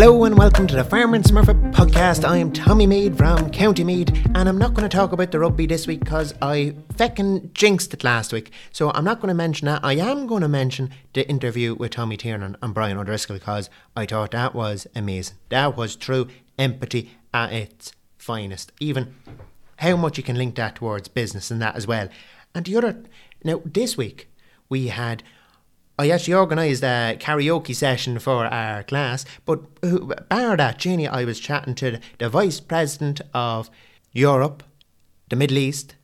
Hello and welcome to the Farmer and Smurfit podcast. I am Tommy Mead from County Meath, and I'm not going to talk about the rugby this week because I feckin' jinxed it last week. So I'm not going to mention that. I am going to mention the interview with Tommy Tiernan and Brian O'Driscoll because I thought that was amazing. That was true empathy at its finest. Even how much you can link that towards business and that as well. And the other, now this week we had I actually organised a karaoke session for our class, but bar that, Jenny, I was chatting to the Vice President of Europe, the Middle East,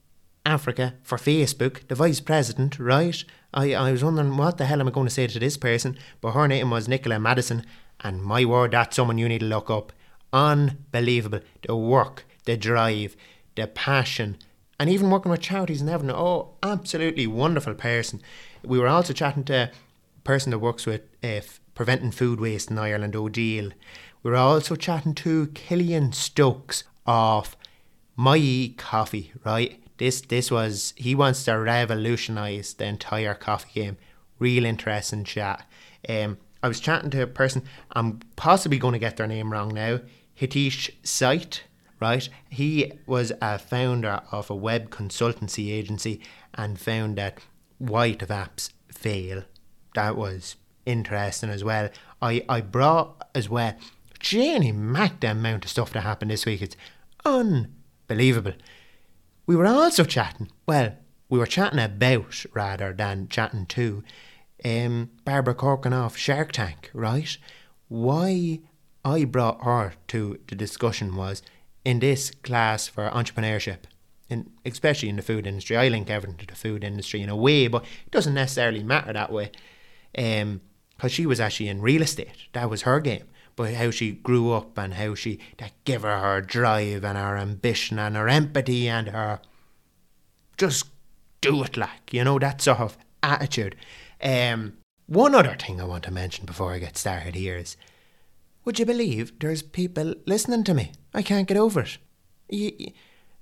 Africa for Facebook, the Vice President, right? I, I was wondering what the hell am I going to say to this person, but her name was Nicola Mendelsohn, and my word, that's someone you need to look up. Unbelievable. The work, the drive, the passion, and even working with charities and everything. Oh, absolutely wonderful person. We were also chatting to person that works with uh, preventing food waste in Ireland. We were also chatting to Killian Stokes of Moyee Coffee, right? This this was he wants to revolutionise the entire coffee game. Real interesting chat. Um, I was chatting to a person. I'm possibly going to get their name wrong now. Hitesh Sait, right? He was a founder of a web consultancy agency and found that white of apps fail that was interesting as well. I, I brought as well, Jenny Mac, the amount of stuff that happened this week. It's unbelievable. We were also chatting, well, we were chatting about rather than chatting to um, Barbara Corcoran off Shark Tank, right? Why I brought her to the discussion was in this class for entrepreneurship, in, especially in the food industry. I link everything to the food industry in a way, but it doesn't necessarily matter that way because um, she was actually in real estate. That was her game. But how she grew up and how she that gave her her drive and her ambition and her empathy and her just do it like you know that sort of attitude. Um, one other thing I want to mention before I get started here is, would you believe there's people listening to me? I can't get over it. You,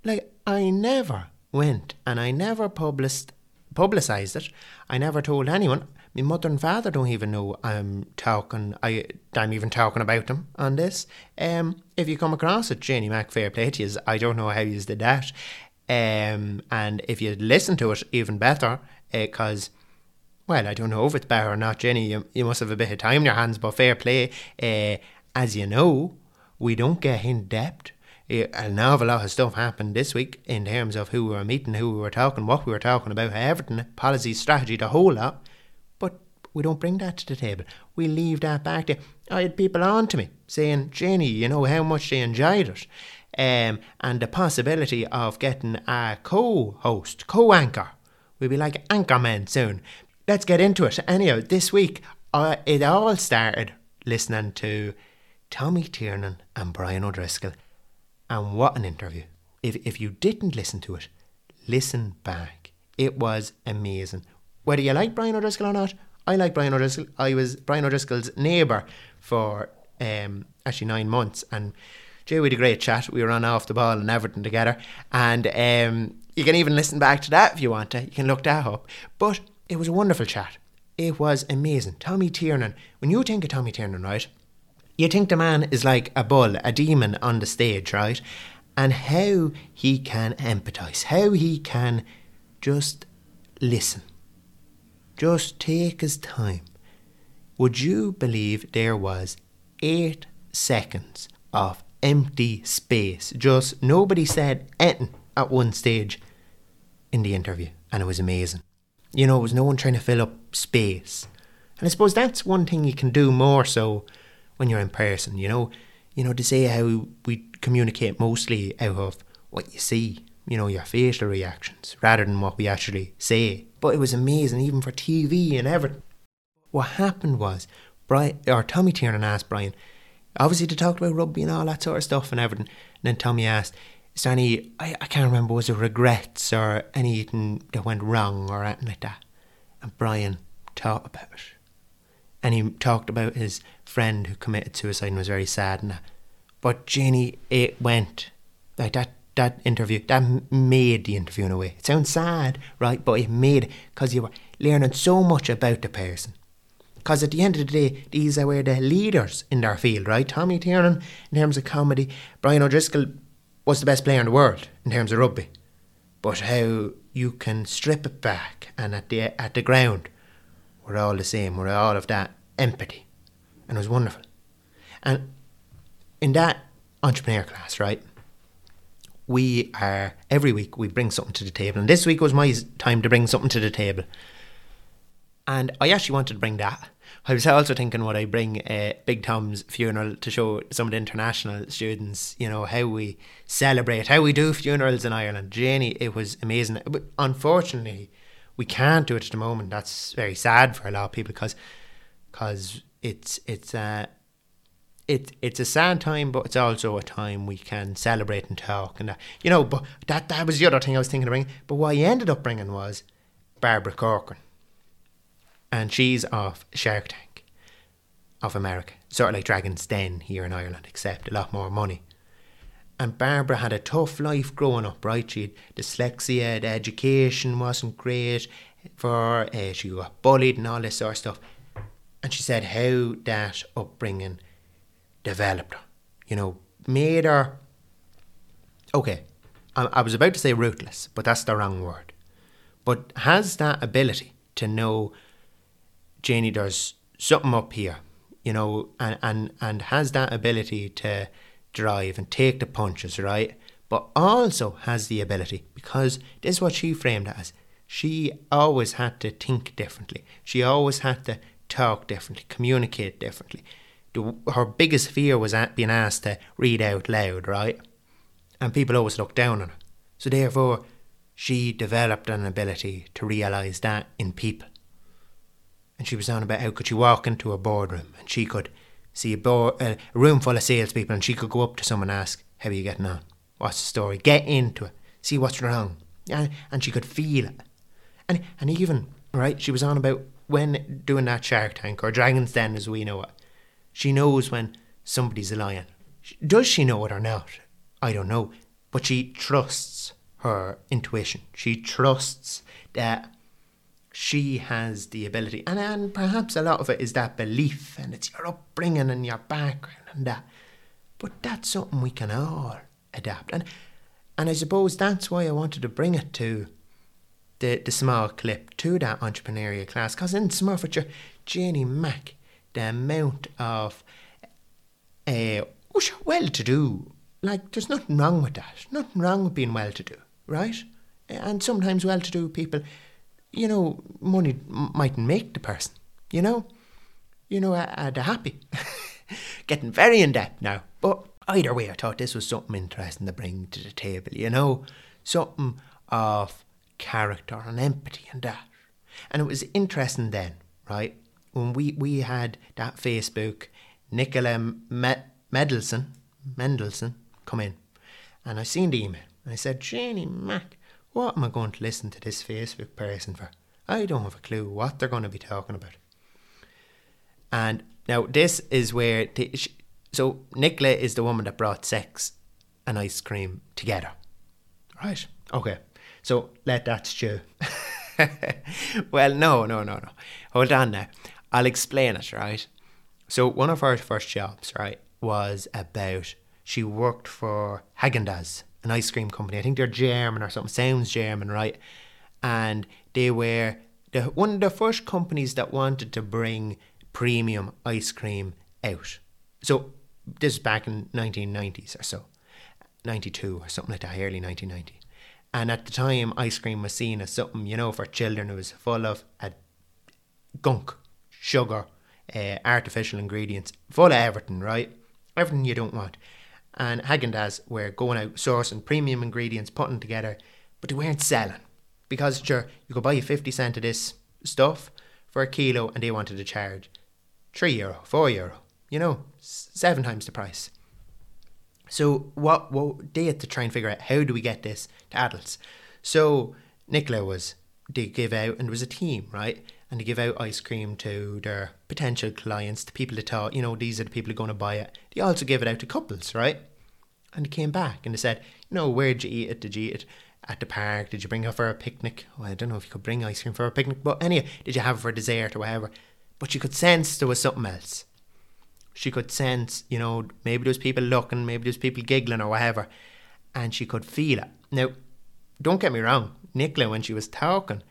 like I never went and I never published publicized it. I never told anyone my mother and father don't even know I'm talking. I I'm even talking about them on this. Um, if you come across it, Janie Mac, fair play to you. I don't know how you did that. Um, and if you listen to it, even better, because. Uh, well, I don't know if it's better or not, Jenny. You, you must have a bit of time in your hands, but fair play. Uh, as you know, we don't get in depth. Uh, an awful lot of stuff happened this week in terms of who we were meeting, who we were talking, what we were talking about, everything, policy, strategy, the whole lot. We don't bring that to the table. We leave that back there. I had people on to me saying, Jenny, you know how much they enjoyed it. Um, and the possibility of getting a co host, co anchor. We'll be like anchormen soon. Let's get into it. Anyhow, this week, uh, it all started listening to Tommy Tiernan and Brian O'Driscoll. And what an interview. If, if you didn't listen to it, listen back. It was amazing. Whether you like Brian O'Driscoll or not, I like Brian O'Driscoll. I was Brian O'Driscoll's neighbour for um, actually nine months, and Jay, we had a great chat. We were on off the ball and everything together, and um, you can even listen back to that if you want to. You can look that up. But it was a wonderful chat. It was amazing. Tommy Tiernan. When you think of Tommy Tiernan, right, you think the man is like a bull, a demon on the stage, right? And how he can empathise, how he can just listen just take his time. Would you believe there was eight seconds of empty space? Just nobody said anything at one stage in the interview, and it was amazing. You know, it was no one trying to fill up space. And I suppose that's one thing you can do more so when you're in person, you know. You know, to say how we communicate mostly out of what you see, you know, your facial reactions, rather than what we actually say. But it was amazing, even for TV and everything. What happened was, Brian or Tommy Tiernan asked Brian, obviously to talk about rugby and all that sort of stuff and everything. And then Tommy asked, Is there any I, I can't remember, was it regrets or anything that went wrong or anything like that? And Brian talked about it. And he talked about his friend who committed suicide and was very sad and that. But Jenny, it went like that that interview that made the interview in a way. It sounds sad, right? But it made because you were learning so much about the person, Because at the end of the day, these are where the leaders in their field, right? Tommy Tiernan in terms of comedy, Brian O'Driscoll was the best player in the world in terms of rugby. But how you can strip it back and at the at the ground, we're all the same. We're all of that empathy, and it was wonderful. And in that entrepreneur class, right? We are every week we bring something to the table, and this week was my time to bring something to the table. And I actually wanted to bring that. I was also thinking would I bring uh, Big Tom's funeral to show some of the international students, you know, how we celebrate, how we do funerals in Ireland. Janie, it was amazing. But unfortunately, we can't do it at the moment. That's very sad for a lot of people because cause it's it's uh, it it's a sad time, but it's also a time we can celebrate and talk and. You know, but that that was the other thing I was thinking of bringing. But what I ended up bringing was Barbara Corcoran and she's off Shark Tank of America, sort of like Dragon's Den here in Ireland, except a lot more money. And Barbara had a tough life growing up, right? She had dyslexia, the education wasn't great for her, uh, she got bullied and all this sort of stuff. And she said how that upbringing developed her, you know, made her. Okay, I, I was about to say ruthless, but that's the wrong word. But has that ability to know Janie does something up here, you know, and, and, and has that ability to drive and take the punches, right? But also has the ability, because this is what she framed it as. She always had to think differently. She always had to talk differently, communicate differently. The, her biggest fear was at being asked to read out loud, right? And people always looked down on her. So therefore, she developed an ability to realise that in people and she was on about how could she walk into a boardroom and she could see a, board, a room full of salespeople and she could go up to someone and ask, "How are you getting on? What's the story?" Get into it, see what's wrong, and, and she could feel it, and and even right, she was on about when doing that Shark Tank or Dragon's Den as we know it. She knows when somebody's a lion. Does she know it or not? I don't know, but she trusts her intuition. She trusts that she has the ability, and, and perhaps a lot of it is that belief, and it's your upbringing and your background and that. But that's something we can all adapt, and and I suppose that's why I wanted to bring it to the the small clip to that entrepreneurial class, because in Smurfitshire, Janie Mack, the amount of uh, well to do, like there's nothing wrong with that, nothing wrong with being well to do, right? And sometimes well to do people you know, money mightn't make the person, you know? You know, they're happy. Getting very in depth now. But either way, I thought this was something interesting to bring to the table, you know? Something of character and empathy and that. And it was interesting then, right? When we, we had that Facebook, Nicola Me- Mendelsohn, Mendelsohn come in. And I seen the email. And I said, Janie Mack, what am I going to listen to this Facebook person for? I don't have a clue what they're going to be talking about. And now this is where the, so Nicola is the woman that brought sex and ice cream together, right? Okay, so let that stew. well, no, no, no, no. Hold on now. I'll explain it, right? So one of her first jobs, right, was about she worked for Häagen-Dazs an ice cream company. I think they're German or something. Sounds German, right? And they were the one of the first companies that wanted to bring premium ice cream out. So this is back in 1990s or so, 92 or something like that, early 1990. And at the time, ice cream was seen as something, you know, for children. It was full of uh, gunk, sugar, uh, artificial ingredients, full of everything, right? Everything you don't want and Häagen-Dazs were going out sourcing premium ingredients, putting together, but they weren't selling because sure you could buy a fifty cent of this stuff for a kilo, and they wanted to charge three euro, four euro, you know, seven times the price. So what what they had to try and figure out how do we get this to adults. So Nicola was they give out and was a team, right? And they give out ice cream to their potential clients, the people that thought, you know, these are the people who are going to buy it. They also give it out to couples, right? And they came back and they said, you know, where'd you eat it? Did you eat it at the park? Did you bring it for a picnic? Well, I don't know if you could bring ice cream for a picnic, but anyway, did you have it for dessert or whatever? but she could sense there was something else. She could sense, you know, maybe there was people looking, maybe there was people giggling or whatever, and she could feel it. Now, don't get me wrong, Nicola, when she was talking,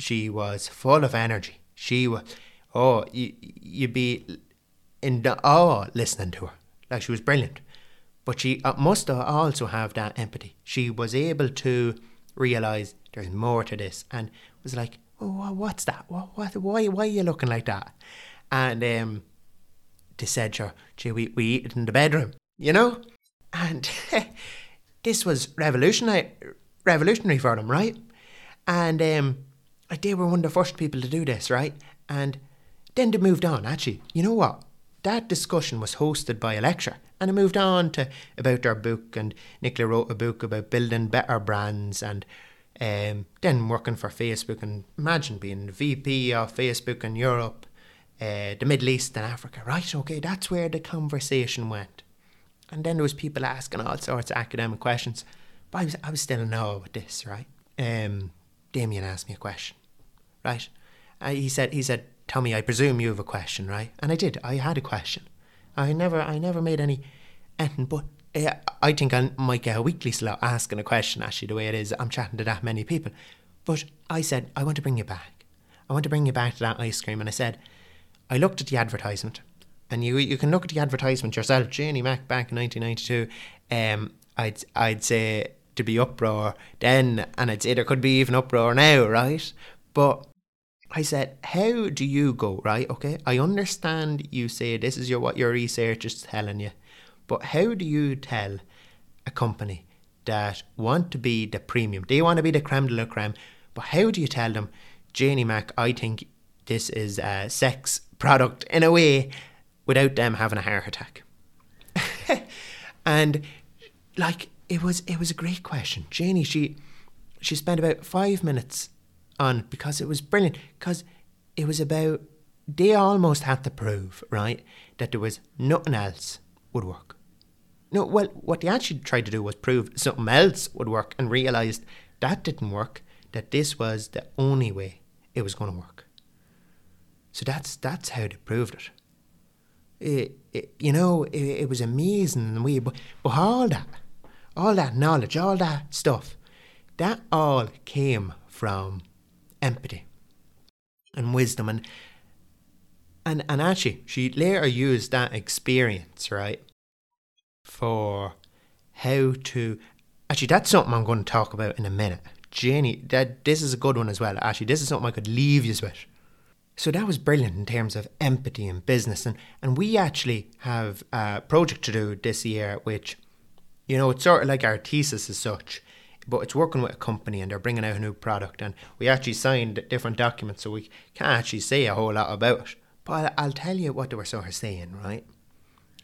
she was full of energy. She was, oh, you, you'd be in awe listening to her. Like she was brilliant. But she uh, must also have that empathy. She was able to realize there's more to this and was like, oh, what's that? What, what, why, why are you looking like that? And um, they said, sure, gee, we, we eat it in the bedroom, you know? And this was revolutionary, revolutionary for them, right? And um, they were one of the first people to do this, right? And then they moved on, actually. You know what? That discussion was hosted by a lecture and it moved on to about their book and Nicola wrote a book about building better brands and um, then working for Facebook and imagine being VP of Facebook in Europe, uh, the Middle East and Africa. Right, okay, that's where the conversation went. And then there was people asking all sorts of academic questions. But I was, I was still in awe with this, right? Um, Damien asked me a question, right? Uh, he said, he said, Tommy, I presume you have a question, right? And I did. I had a question. I never, I never made any, anything, but uh, I think I might get a weekly slot asking a question. Actually, the way it is, I'm chatting to that many people. But I said, I want to bring you back. I want to bring you back to that ice cream. And I said, I looked at the advertisement, and you you can look at the advertisement yourself. Janie Mac back in 1992. Um, I'd I'd say to be uproar then, and I'd say there could be even uproar now, right? But I said, how do you go, right? Okay, I understand you say this is your what your research is telling you, but how do you tell a company that want to be the premium, they want to be the creme de la creme, but how do you tell them, Janie Mac, I think this is a sex product in a way without them having a heart attack? and like it was it was a great question. Janie, she she spent about five minutes on because it was brilliant because it was about they almost had to prove right that there was nothing else would work. No well what they actually tried to do was prove something else would work and realized that didn't work that this was the only way it was going to work. So that's that's how they proved it. It, it you know it, it was amazing in a way but, but all that all that knowledge all that stuff that all came from empathy and wisdom. And and and actually she later used that experience right for how to actually that's something I'm going to talk about in a minute. Jenny, that this is a good one as well. Actually this is something I could leave you with. So that was brilliant in terms of empathy and business. And and we actually have a project to do this year which you know it's sort of like our thesis as such but it's working with a company and they're bringing out a new product and we actually signed different documents so we can't actually say a whole lot about it. But I'll tell you what they were sort of saying right?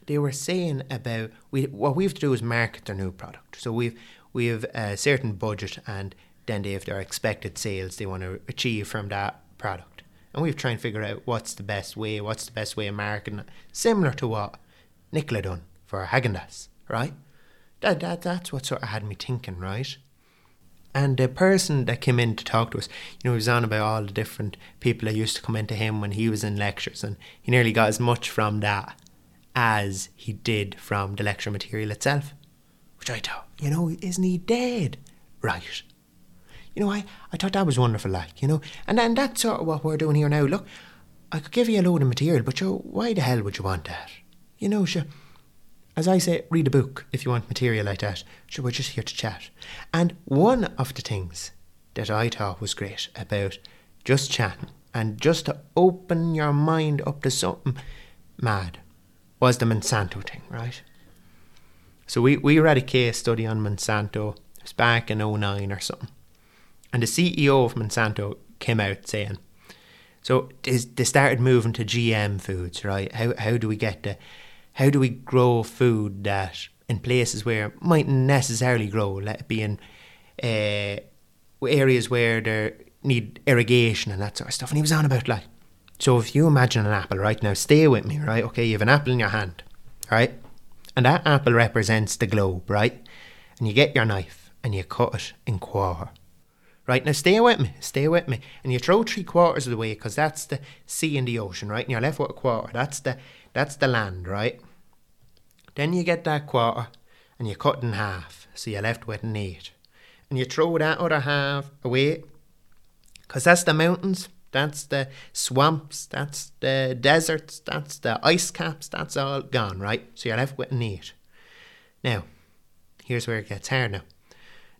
They were saying about we what we have to do is market their new product. So we've we have a certain budget and then they have their expected sales they want to achieve from that product. And we've tried to figure out what's the best way what's the best way of marketing similar to what Nicola done for Häagen-Dazs right? That, that that's what sort of had me thinking right and the person that came in to talk to us, you know, he was on about all the different people that used to come into him when he was in lectures, and he nearly got as much from that as he did from the lecture material itself. Which I thought, you know, isn't he dead? Right. You know, I, I thought that was wonderful, like, you know, and then that's sort of what we're doing here now. Look, I could give you a load of material, but you, why the hell would you want that? You know, sure as I say, read a book if you want material like that. Sure, we're just here to chat. And one of the things that I thought was great about just chatting and just to open your mind up to something mad was the Monsanto thing, right? So we, we read a case study on Monsanto. It was back in 09 or something. And the CEO of Monsanto came out saying, so they started moving to GM foods, right? How, how do we get the how do we grow food that in places where mightn't necessarily grow, let it be in uh, areas where there need irrigation and that sort of stuff. And he was on about like, so if you imagine an apple right now, stay with me, right? Okay, you have an apple in your hand, right? And that apple represents the globe, right? And you get your knife and you cut it in quarter, Right, now stay with me, stay with me. And you throw three quarters of the way because that's the sea and the ocean, right? And you're left with a quarter. That's the that's the land, right? Then you get that quarter and you cut it in half. So you're left with an eight. And you throw that other half away because that's the mountains, that's the swamps, that's the deserts, that's the ice caps, that's all gone, right? So you're left with an eight. Now, here's where it gets hard now.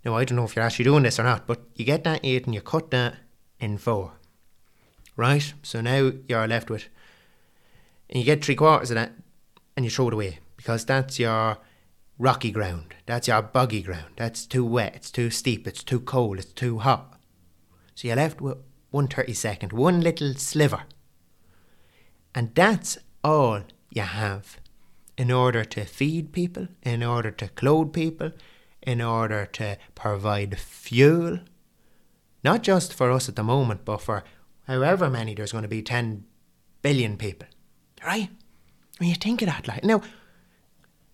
Now, I don't know if you're actually doing this or not, but you get that 8 and you cut that in 4. Right? So now you're left with, and you get three quarters of that and you throw it away because that's your rocky ground, that's your boggy ground, that's too wet, it's too steep, it's too cold, it's too hot. So you're left with one thirty second, one little sliver. And that's all you have in order to feed people, in order to clothe people, in order to provide fuel, not just for us at the moment, but for however many there's going to be 10 billion people. Right? When you think of that, like, now,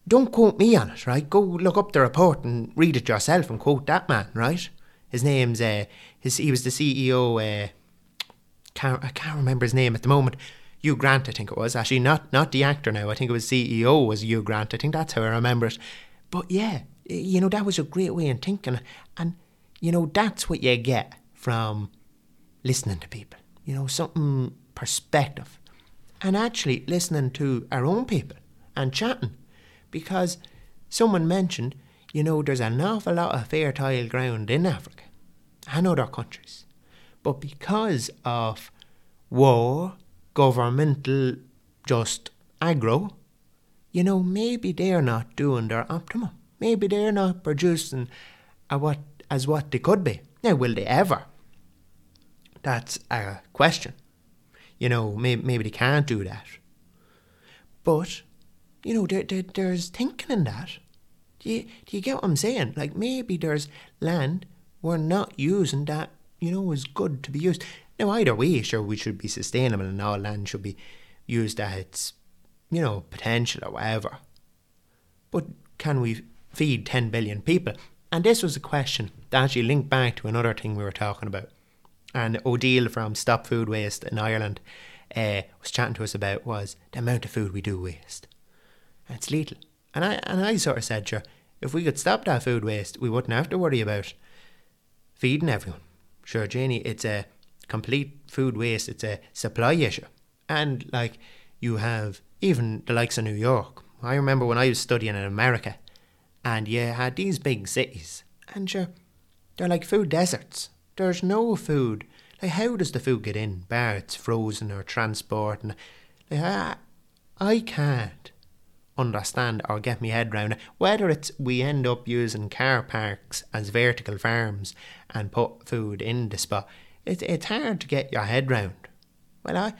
don't quote me on it, right? Go look up the report and read it yourself and quote that man, right? His name's, uh, his, he was the CEO, uh, can't, I can't remember his name at the moment. Hugh Grant, I think it was. Actually, not not the actor now. I think it was CEO was Hugh Grant. I think that's how I remember it. But yeah, you know, that was a great way of thinking. And, you know, that's what you get from listening to people. You know, something perspective. And actually listening to our own people and chatting. Because someone mentioned, you know, there's an awful lot of fertile ground in Africa and other countries. But because of war, governmental, just agro, you know, maybe they're not doing their optimum. Maybe they're not producing what as what they could be. Now, will they ever? That's a question. You know, maybe they can't do that. But, you know, there, there, there's thinking in that. Do you, do you get what I'm saying? Like, maybe there's land we're not using that, you know, is good to be used. Now, either way, sure, we should be sustainable and all land should be used at its, you know, potential or whatever. But can we feed 10 billion people? And this was a question that actually linked back to another thing we were talking about. And Odile from Stop Food Waste in Ireland uh, was chatting to us about was the amount of food we do waste. It's lethal. And I, and I sort of said, sure, if we could stop that food waste, we wouldn't have to worry about feeding everyone. Sure, Janie, it's a complete food waste, it's a supply issue. And like you have even the likes of New York. I remember when I was studying in America, and you had these big cities, and sure, they're like food deserts. There's no food. Like, how does the food get in? Bar it's frozen or transport, and like, I, I can't understand or get my head round. Whether it's we end up using car parks as vertical farms and put food in the spot, it, it's hard to get your head round. Well, I,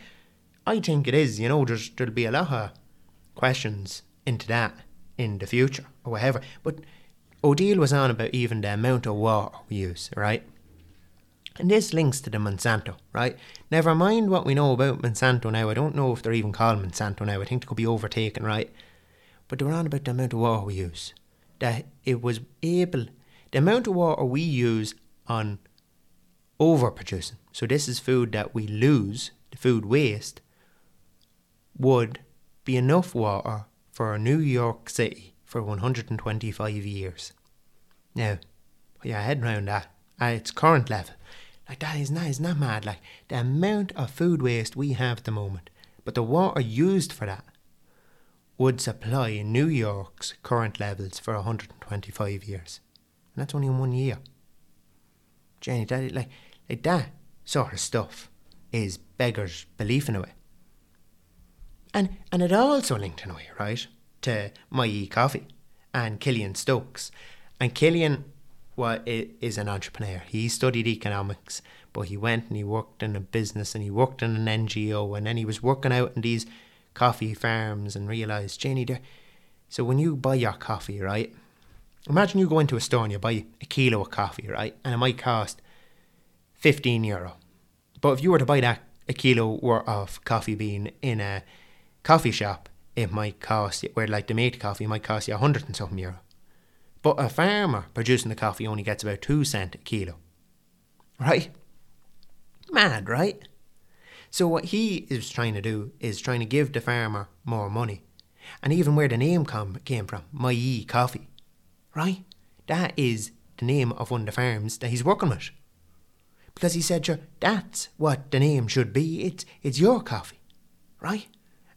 I think it is. You know, there's there'll be a lot of questions into that in the future or whatever. But Odile was on about even the amount of water we use, right? And this links to the Monsanto, right? Never mind what we know about Monsanto now. I don't know if they're even called Monsanto now. I think they could be overtaken, right? But on about the amount of water we use. That it was able, the amount of water we use on overproducing. So this is food that we lose, the food waste, would be enough water for New York City for 125 years. Now, put your head around that at its current level. Like that is not, is not mad. Like the amount of food waste we have at the moment, but the water used for that would supply New York's current levels for 125 years. And that's only in one year. Jenny, that, like, like that sort of stuff is beggar's belief in a way. And and it also linked in a way, right, to my e coffee and Killian Stokes. And Killian what is an entrepreneur. He studied economics, but he went and he worked in a business and he worked in an NGO and then he was working out in these coffee farms and realised, Janie, there so when you buy your coffee, right? Imagine you go into a store and you buy a kilo of coffee, right? And it might cost fifteen euro. But if you were to buy that a kilo worth of coffee bean in a coffee shop, it might cost you, where like the made coffee might cost you a hundred and something euro. But a farmer producing the coffee only gets about two cent a kilo. right? Mad, right? So what he is trying to do is trying to give the farmer more money. And even where the name come, came from, My E Coffee, right? That is the name of one of the farms that he's working with. Because he said, sure, that's what the name should be. It's, it's your coffee, right?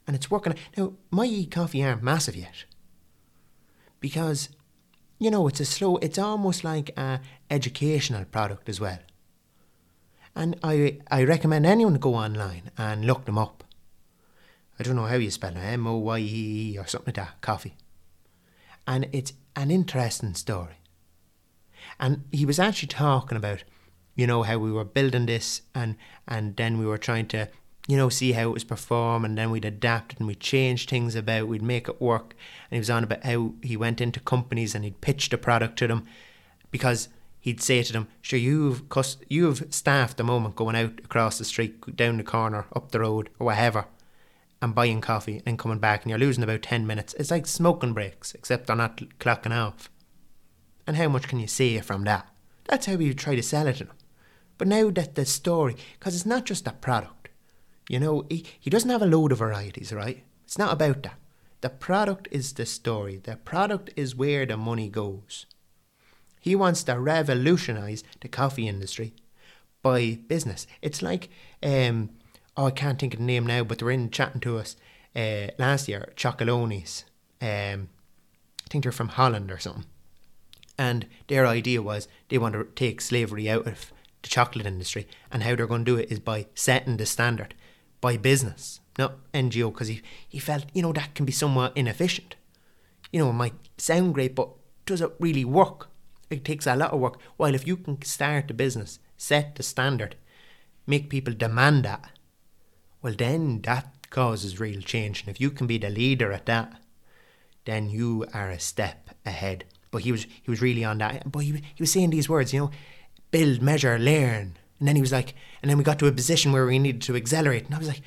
And it's working. Now, My E Coffee aren't massive yet. Because, you know, it's a slow, it's almost like an educational product as well. And I, I recommend anyone to go online and look them up. I don't know how you spell it, M O Y E E or something like that, coffee. And it's an interesting story. And he was actually talking about, you know, how we were building this and, and then we were trying to, you know, see how it was perform and then we'd adapt it and we'd change things about, we'd make it work. And he was on about how he went into companies and he'd pitch the product to them because he'd say to them, "Sure, you've cus- you've staff the moment going out across the street, down the corner, up the road, or whatever, and buying coffee and coming back, and you're losing about ten minutes. It's like smoking breaks, except they're not clocking off. And how much can you save from that? That's how you try to sell it to them. But now that the story, because it's not just a product, you know, he, he doesn't have a load of varieties, right? It's not about that. The product is the story. The product is where the money goes. He wants to revolutionize the coffee industry by business. It's like, um, oh, I can't think of the name now, but they were in chatting to us uh, last year, Chocolonely's. Um, I think they're from Holland or something. And their idea was they want to take slavery out of the chocolate industry, and how they're going to do it is by setting the standard by business, not NGO, because he, he felt, you know, that can be somewhat inefficient. You know, it might sound great, but does it really work? It takes a lot of work. While if you can start the business, set the standard, make people demand that, well, then that causes real change. And if you can be the leader at that, then you are a step ahead. But he was he was really on that. But he, he was saying these words, you know, build, measure, learn. And then he was like, and then we got to a position where we needed to accelerate. And I was like,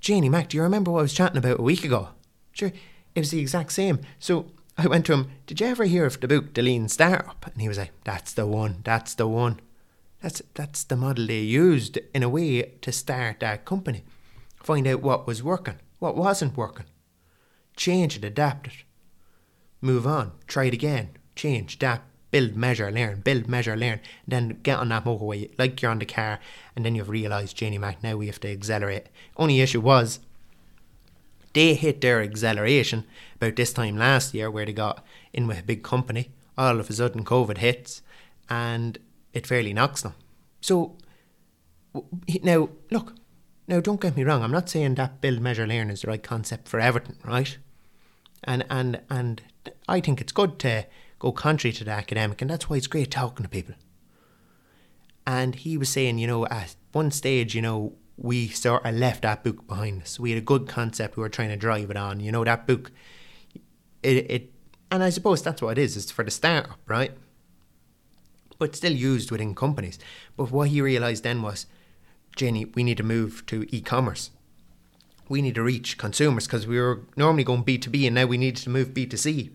Janie Mac, do you remember what I was chatting about a week ago? Sure, it was the exact same. So I went to him, Did you ever hear of the book The Lean Startup? And he was like, That's the one, that's the one. That's that's the model they used in a way to start that company. Find out what was working, what wasn't working. Change it, adapt it. Move on, try it again, change, adapt, build, measure, learn, build, measure, learn. Then get on that motorway like you're on the car, and then you've realised, Janie Mac, now we have to accelerate. Only issue was they hit their acceleration about this time last year where they got in with a big company. All of a sudden, COVID hits and it fairly knocks them. So, now, look, now don't get me wrong, I'm not saying that build, measure, learn is the right concept for everything, right? And, and, and I think it's good to go contrary to the academic, and that's why it's great talking to people. And he was saying, you know, at one stage, you know, we sort of left that book behind us. We had a good concept. We were trying to drive it on. You know, that book, it, it and I suppose that's what it is. It's for the startup, right? But still used within companies. But what he realised then was, Jenny, we need to move to e-commerce. We need to reach consumers because we were normally going B2B and now we needed to move B2C.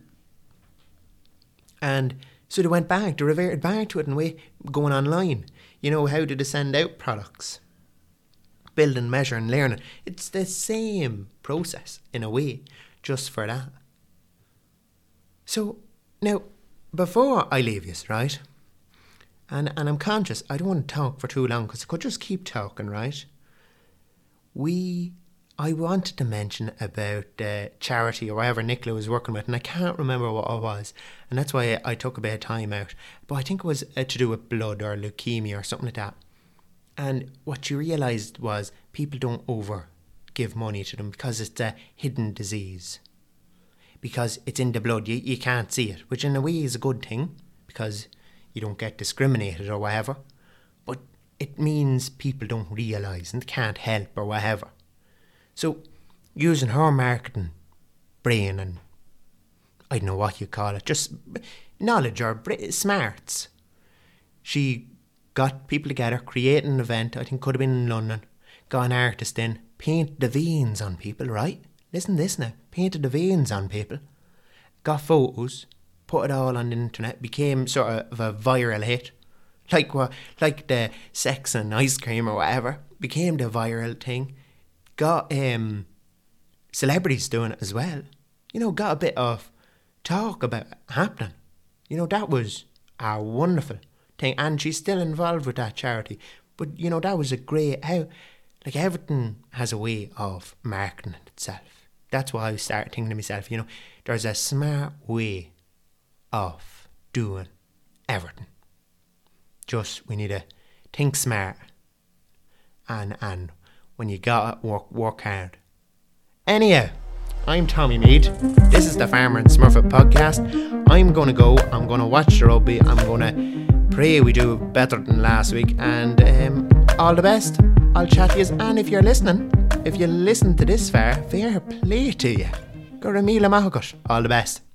And so they went back, they reverted back to it and way going online. You know, how they send out products? Build and measure and learn it. It's the same process in a way, just for that. So now, before I leave you, right? And and I'm conscious I don't want to talk for too long because I could just keep talking, right? We I wanted to mention about uh, charity or whatever Nicola was working with, and I can't remember what it was, and that's why I, I took a bit of time out. But I think it was uh, to do with blood or leukemia or something like that. And what you realised was people don't over give money to them because it's a hidden disease. Because it's in the blood, you, you can't see it, which in a way is a good thing because you don't get discriminated or whatever. But it means people don't realise and can't help or whatever. So, using her marketing brain and I don't know what you call it, just knowledge or smarts, she got people together, created an event, I think could have been in London, got an artist in, painted the veins on people, right? Listen to this now. Painted the veins on people, got photos, put it all on the internet, became sort of a viral hit. like what, like the sex and ice cream or whatever, became the viral thing. Got um, celebrities doing it as well. You know, got a bit of talk about it happening. You know, that was a wonderful thing, and she's still involved with that charity. But you know, that was a great how, like everything has a way of marketing itself. That's why I started thinking to myself, you know, there's a smart way of doing everything. Just we need to think smart, and and when you got work work hard. Anyhow. I'm Tommy Mead. This is the Farmer and Smurfit podcast. I'm to go, I'm to watch the rugby, I'm to pray we do better than last week, and um, all the best. I'll chat to you. And if you're listening, if you listen to this far, fair play to you. Go to Mila All the best.